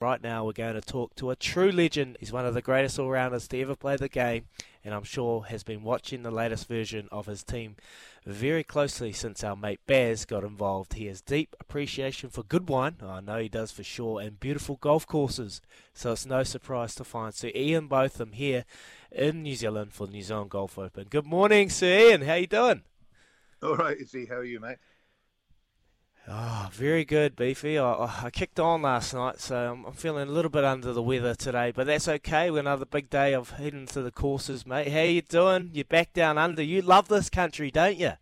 Right now, we're going to talk to a true legend. He's one of the greatest all rounders to ever play the game, and I'm sure has been watching the latest version of his team very closely since our mate Baz got involved. He has deep appreciation for good wine, I know he does for sure, and beautiful golf courses. So it's no surprise to find Sir Ian Botham here in New Zealand for the New Zealand Golf Open. Good morning, Sir Ian. How you doing? All right, Izzy. How are you, mate? Oh, very good, Beefy. I, I kicked on last night, so I'm, I'm, feeling a little bit under the weather today, but that's okay. We're another big day of heading to the courses, mate. How you doing? You're back down under. You love this country, don't you?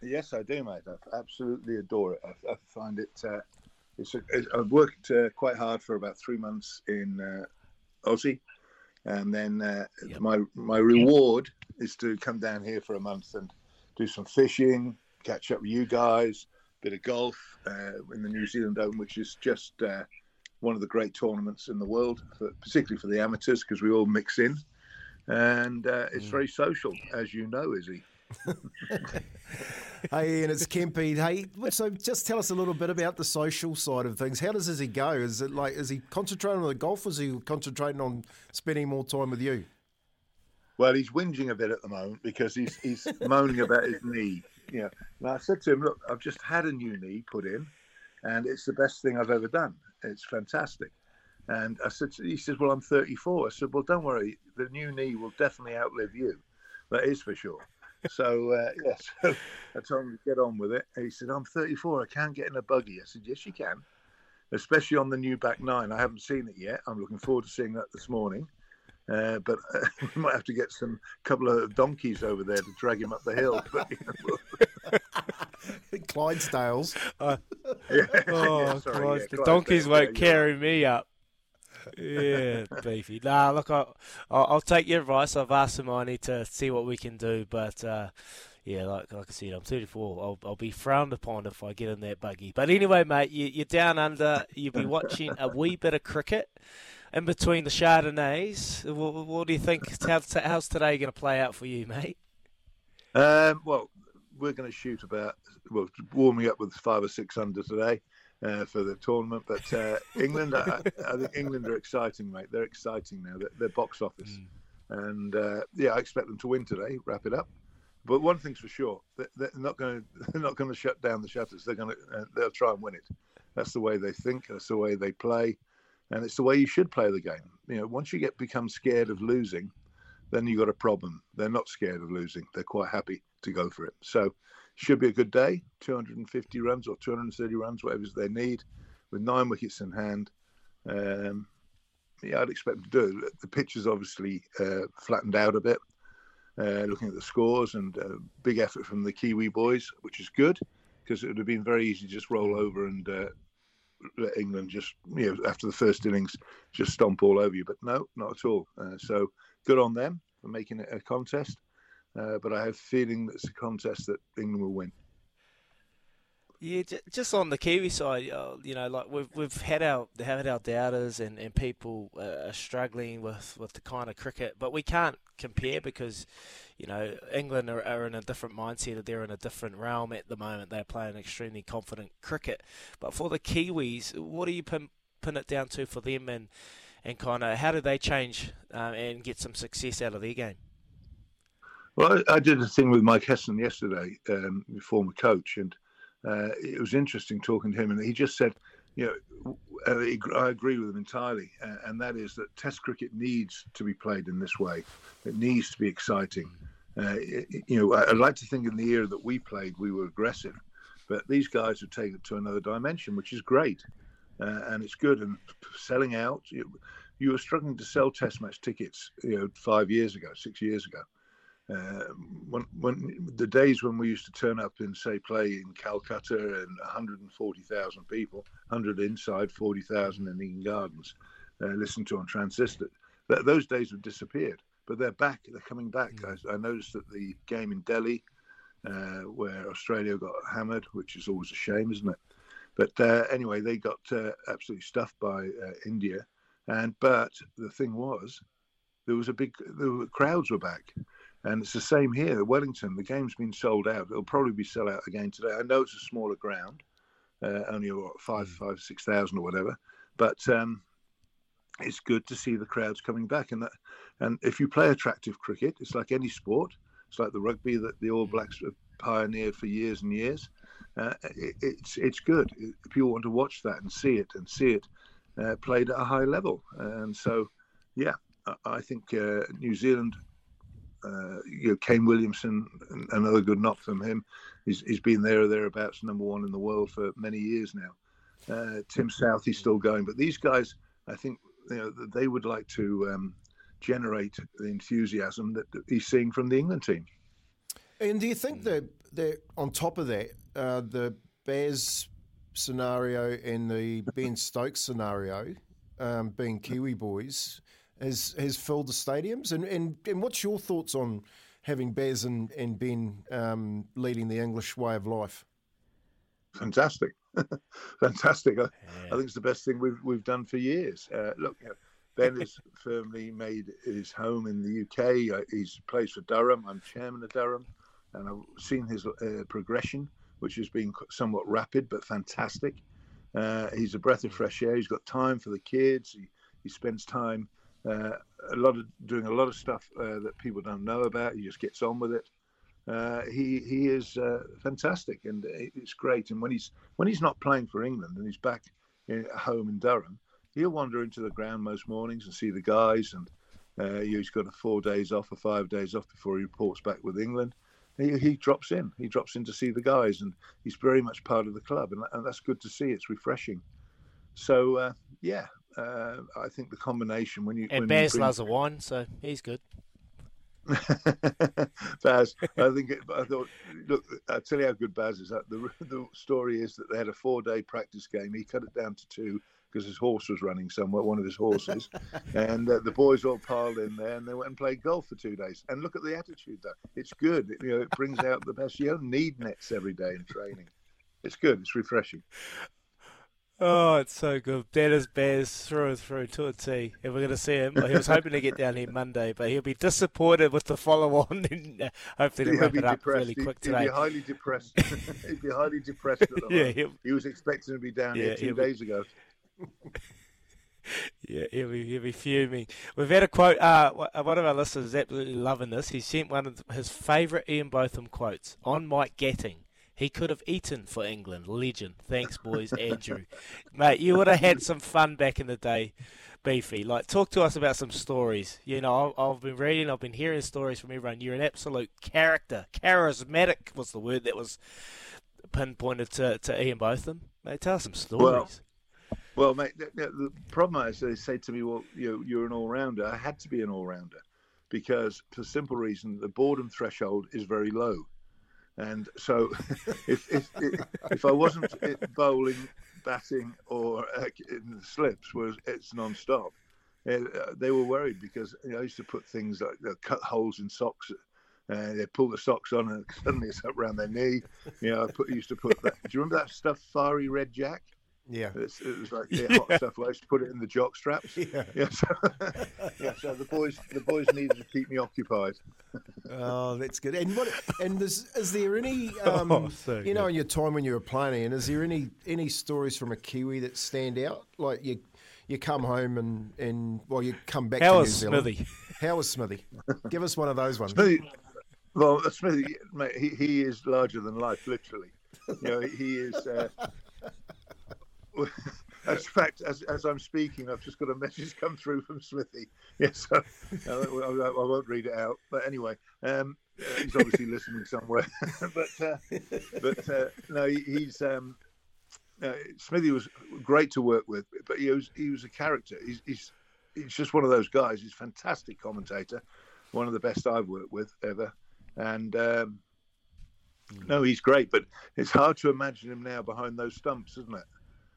Yes, I do, mate. I absolutely adore it. I, I find it. Uh, it's a, it, I've worked uh, quite hard for about three months in uh, Aussie, and then uh, yep. my my reward is to come down here for a month and do some fishing, catch up with you guys bit of golf uh, in the New Zealand Open, which is just uh, one of the great tournaments in the world, for, particularly for the amateurs, because we all mix in. And uh, it's mm. very social, as you know, Izzy. hey, Ian, it's Kempy. Hey, so just tell us a little bit about the social side of things. How does Izzy go? Is it like is he concentrating on the golf? Or is he concentrating on spending more time with you? Well, he's whinging a bit at the moment because he's he's moaning about his knee you know, and I said to him, look, I've just had a new knee put in, and it's the best thing I've ever done. It's fantastic. And I said, he says, well, I'm 34. I said, well, don't worry, the new knee will definitely outlive you. That is for sure. So uh, yes, yeah, so I told him to get on with it. And he said, I'm 34. I can't get in a buggy. I said, yes, you can, especially on the new back nine. I haven't seen it yet. I'm looking forward to seeing that this morning. Uh, but uh, we might have to get some couple of donkeys over there to drag him up the hill. But, you know, Clydesdales. Uh, yeah, oh, yeah, sorry, yeah, the donkeys won't carry me up. yeah, beefy. Nah, look, I, I'll, I'll, take your advice. I've asked Hermione to see what we can do, but uh, yeah, like, like I said, I'm 34. I'll, I'll be frowned upon if I get in that buggy. But anyway, mate, you, you're down under. You'll be watching a wee bit of cricket in between the Chardonnays. What, what do you think? How's, how's today going to play out for you, mate? Um, well, we're going to shoot about well warming up with five or six under today uh, for the tournament. But uh, England, I, I, think England are exciting, mate. They're exciting now. They're, they're box office, mm. and uh, yeah, I expect them to win today. Wrap it up. But one thing's for sure, they're not going to they're not going to shut down the shutters. They're going to uh, they'll try and win it. That's the way they think. That's the way they play and it's the way you should play the game. You know, once you get become scared of losing, then you got a problem. They're not scared of losing; they're quite happy to go for it. So, should be a good day. 250 runs or 230 runs, whatever they need, with nine wickets in hand. Um, yeah, I'd expect them to do it. The pitch is obviously uh, flattened out a bit. Uh, looking at the scores and uh, big effort from the Kiwi boys, which is good because it would have been very easy to just roll over and uh, let England just you know after the first innings just stomp all over you. But no, not at all. Uh, so good on them for making it a contest. Uh, but I have a feeling that it's a contest that England will win. Yeah, just on the Kiwi side, uh, you know, like we've we've had our had our doubters and, and people uh, are struggling with, with the kind of cricket, but we can't compare because, you know, England are, are in a different mindset. They're in a different realm at the moment. They're playing extremely confident cricket. But for the Kiwis, what do you pin, pin it down to for them, and and kind of how do they change um, and get some success out of their game? Well, I, did a thing with Mike Hesson yesterday, um, former coach, and uh, it was interesting talking to him, and he just said, you know, I agree with him entirely, uh, and that is that Test cricket needs to be played in this way. It needs to be exciting. Uh, you know, I'd like to think in the era that we played, we were aggressive, but these guys have taken it to another dimension, which is great, uh, and it's good. And selling out, you, you were struggling to sell Test match tickets, you know, five years ago, six years ago. Uh, when, when the days when we used to turn up and say play in Calcutta and 140,000 people, 100 inside, 40,000 in Eden Gardens, uh, listen to on transistor, that, those days have disappeared. But they're back. They're coming back. Mm. I, I, noticed that the game in Delhi, uh, where Australia got hammered, which is always a shame, isn't it? But uh, anyway, they got uh, absolutely stuffed by uh, India. And but the thing was, there was a big the crowds were back and it's the same here. Wellington, the game's been sold out. It'll probably be sold out again today. I know it's a smaller ground, uh, only what, five, mm. five, six thousand or whatever. but um, it's good to see the crowds coming back. And that, and if you play attractive cricket, it's like any sport. It's like the rugby that the All Blacks have pioneered for years and years. Uh, it, it's it's good. People want to watch that and see it and see it uh, played at a high level. And so, yeah, I think uh, New Zealand. Uh, you know, Kane Williamson, another good knock from him. He's, he's been there or thereabouts, number one in the world for many years now. Uh, Tim Southee, he's still going, but these guys, I think, you know, they would like to um, generate the enthusiasm that he's seeing from the England team. And do you think that, that on top of that, uh, the Baz scenario and the Ben Stokes scenario, um, being Kiwi boys, has has filled the stadiums? And, and, and what's your thoughts on having Baz and, and Ben um, leading the English way of life? Fantastic. Fantastic. I, I, think it's the best thing we've, we've done for years. Uh, look, you know, Ben has firmly made his home in the UK. Uh, he's plays for Durham. I'm chairman of Durham, and I've seen his uh, progression, which has been somewhat rapid but fantastic. Uh, he's a breath of fresh air. He's got time for the kids. He, he spends time uh, a lot of doing a lot of stuff uh, that people don't know about. He just gets on with it. Uh, he he is fantastic, and it's great. And when he's when he's not playing for England and he's back at home in Durham, he'll wander into the ground most mornings and see the guys. And uh, he's got a four days off or five days off before he reports back with England. He, he, drops in. He drops in to see the guys, and he's very much part of the club, and, and that's good to see. It's refreshing. So uh, yeah, uh, I think the combination when you and when Baz loves a wine, so he's good. Baz, I think it, I thought, look, I'll tell you how good Baz is. The, the story is that they had a four day practice game. He cut it down to two because his horse was running somewhere, one of his horses. and uh, the boys all piled in there and they went and played golf for two days. And look at the attitude, though. It's good. It, you know, it brings out the best. You don't need nets every day in training. It's good. It's refreshing. Oh, it's so good. Dennis Baz through and through to a T. And we're going to see him. He was hoping to get down here Monday, but he'll be disappointed with the follow on. and uh, hopefully, he'll wrap it up really quick today. He'll be highly depressed. he'll be highly depressed. yeah, he was expecting to be down yeah, here two days be... ago. yeah, he'll be, he'll be fuming. We've had a quote. Uh, one of our listeners is absolutely loving this. He sent one of his favourite Ian Botham quotes on Mike Gatting. He could have eaten for England. Legend. Thanks, boys. Andrew. Mate, you would have had some fun back in the day, Beefy. Like, talk to us about some stories. You know, I've, I've been reading, I've been hearing stories from everyone. You're an absolute character. Charismatic was the word that was pinpointed to, to Ian Botham. Mate, tell us some stories. Well, well, mate, the, the problem is they say to me, "Well, you you're an all rounder." I had to be an all rounder because, for simple reason, the boredom threshold is very low, and so if if if I wasn't bowling, batting, or uh, in the slips, was it's non-stop. Uh, they were worried because you know, I used to put things like you know, cut holes in socks. Uh, they pull the socks on and suddenly it's up around their knee. You know, I put, used to put that. Do you remember that stuff, Fiery Red Jack? Yeah, it's, it was like yeah, hot stuff. I used to put it in the jock straps. Yeah, yeah. So, yeah, so the boys, the boys needed to keep me occupied. oh, that's good. And what? And is, is there any, um, oh, so you know, in your time when you were playing, and is there any any stories from a Kiwi that stand out? Like you, you come home and and well, you come back How to New Zealand. Smithy? How was Smithy? Give us one of those ones. Smithy, well, Smithy, mate, he, he is larger than life, literally. You know, he is. Uh, as fact, as, as I'm speaking, I've just got a message come through from Smithy. Yes, so, uh, I, I, won't read it out, but anyway, um, uh, he's obviously listening somewhere. but uh, but uh, no, he, he's um, uh, Smithy was great to work with, but he was he was a character. He's, he's he's just one of those guys. He's a fantastic commentator, one of the best I've worked with ever, and. Um, no, he's great, but it's hard to imagine him now behind those stumps, isn't it?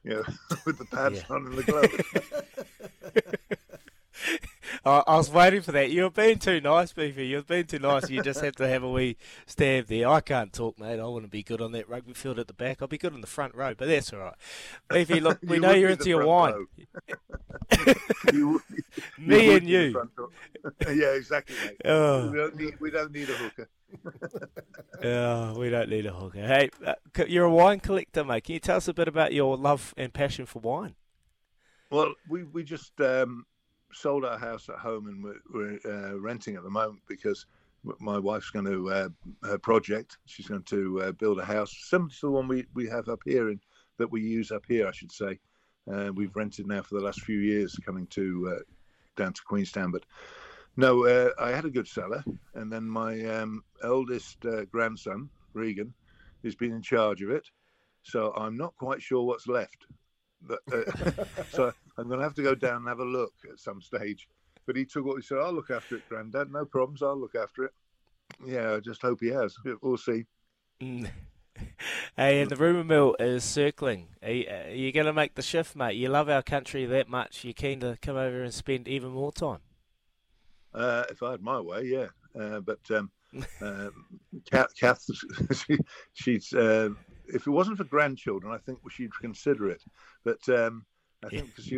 You know, with the pads yeah. on and the gloves. I was waiting for that. You've been too nice, Beefy. You've been too nice. You just have to have a wee stab there. I can't talk, mate. I want to be good on that rugby field at the back. I'll be good on the front row, but that's all right. Beefy, look, we you know you're into your wine. you, Me you and you. yeah, exactly, mate. Oh. We, don't need, we don't need a hooker. oh, we don't need a hooker. Hey, uh, you're a wine collector, mate. Can you tell us a bit about your love and passion for wine? Well, we we just um, sold our house at home and we're, we're uh, renting at the moment because my wife's going to uh, her project. She's going to uh, build a house similar to the one we, we have up here and that we use up here, I should say. Uh, we've rented now for the last few years, coming to uh, down to Queenstown. But no, uh, I had a good cellar, and then my um, eldest uh, grandson Regan has been in charge of it. So I'm not quite sure what's left. But, so I'm going to have to go down and have a look at some stage but he took what he said. I'll look after it, Grandad. No problems. I'll look after it. Yeah, I just hope he has. We'll see. Mm. hey, and the rumour mill is circling. Are you, are you going to make the shift, mate? You love our country that much. You're keen to come over and spend even more time. Uh, if I had my way, yeah. Uh, but um, uh, Kath, Kath she, she's uh, if it wasn't for grandchildren, I think she'd consider it. But um, I think because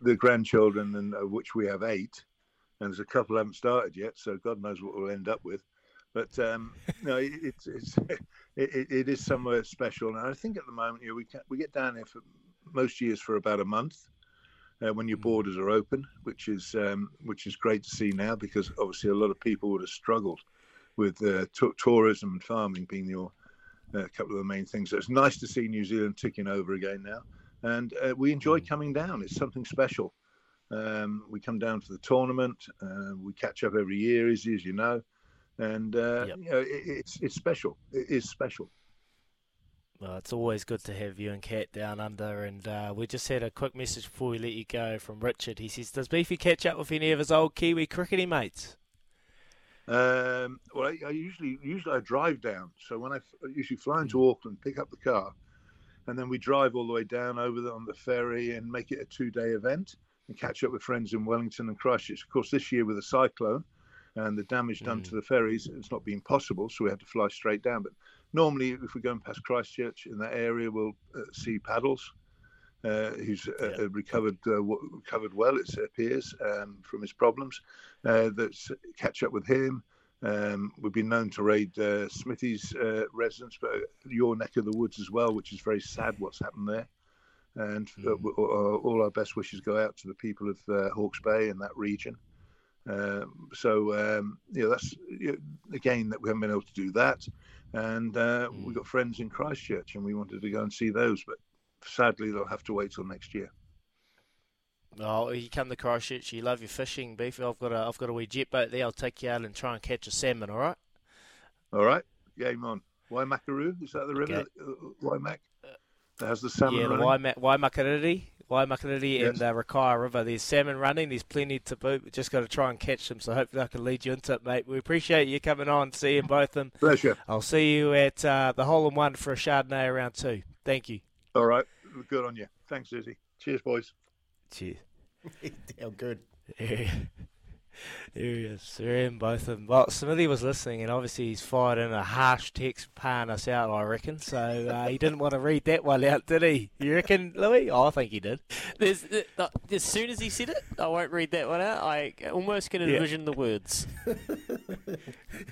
the grandchildren, and of which we have eight, and there's a couple haven't started yet, so God knows what we'll end up with. But um, no, it, it's, it's it, it is somewhere special, and I think at the moment, you know, we can, we get down here for most years for about a month uh, when your mm. borders are open, which is um, which is great to see now because obviously a lot of people would have struggled with uh, t- tourism and farming being your uh, couple of the main things. So it's nice to see New Zealand ticking over again now, and uh, we enjoy mm. coming down. It's something special. Um, we come down for the tournament. Uh, we catch up every year, as, as you know, and uh, yep. you know it, it's it's special. It is special. Well, it's always good to have you and Kath down under, and uh, we just had a quick message before we let you go from Richard. He says, "Does Beefy catch up with any of his old Kiwi cricketing mates?" Um, well, I, I, usually usually I drive down. So when I, usually fly into mm. Auckland, pick up the car, and then we drive all the way down over the, on the ferry and make it a two-day event and catch up with friends in Wellington and Christchurch. Of course, this year with the cyclone and the damage done mm. to the ferries, it's not been possible, so we had to fly straight down. But normally, if we're going past Christchurch in that area, we'll uh, see Paddles, uh, who's uh, yeah. recovered uh, recovered well, it appears, um, from his problems. Uh, that's catch up with him. Um, we've been known to raid uh, Smithy's residence, but your neck of the woods as well, which is very sad what's happened there and uh, mm. all our best wishes go out to the people of uh, Hawke's Bay and that region. Um, so um, you know that's you know, again that we haven't been able to do that, and uh, mm. we've got friends in Christchurch, and we wanted to go and see those, but sadly they'll have to wait till next year. Oh, you come to Christchurch, you love your fishing, beef. I've got a, I've got a wee jet boat there. I'll take you out and try and catch a salmon. All right. All right. Game on. Waimakaruru, is that the river? Okay. Uh, Waimak? How's the salmon yeah, running? the Waimakariri, Waimakariri yes. and the uh, Rakaia River. There's salmon running. There's plenty to boot. We just got to try and catch them. So hopefully I can lead you into it, mate. We appreciate you coming on, Sir Ian Botham. Pleasure. I'll see you at uh, the hole in one for a Chardonnay around two. Thank you. All right. Good on you. Thanks, Susie. Cheers, boys. Cheers. How good. There he is. They're in Botham. Well, Smithy was listening, and obviously he's fired in a harsh text paying us out, I reckon. So uh, he didn't want to read that one out, did he? You reckon, Louis? Oh, I think he did. There's, uh, as soon as he said it, I won't read that one out. I almost can envision yeah. the words.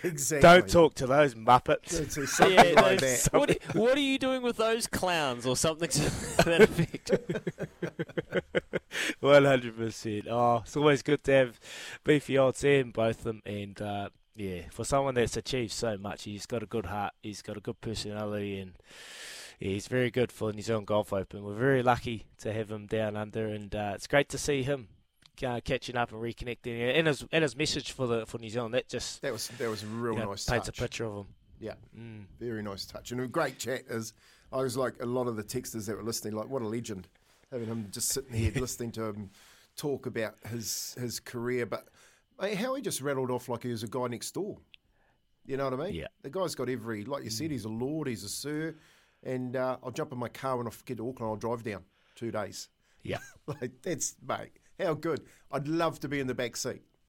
exactly. Don't talk to those muppets. yeah, like those, what, are, what, are, you doing with those clowns, or something to that effect? One hundred percent. Oh, it's always good to have beefy old Sam, both of them, and uh, yeah, for someone that's achieved so much, he's got a good heart, he's got a good personality, and yeah, he's very good for the New Zealand Golf Open. We're very lucky to have him down under, and uh, it's great to see him uh, catching up and reconnecting. And his and his message for the for New Zealand that just that was that was a real you know, nice paints touch. a picture of him. Yeah, mm. very nice touch and a great chat. As I was like a lot of the texters that were listening, like what a legend having him just sitting here listening to him talk about his his career, but how he just rattled off like he was a guy next door. You know what I mean? Yeah. The guy's got every, like you said, mm. he's a lord, he's a sir, and uh, I'll jump in my car when I get to Auckland. I'll drive down two days. Yeah, like that's mate. How good! I'd love to be in the back seat.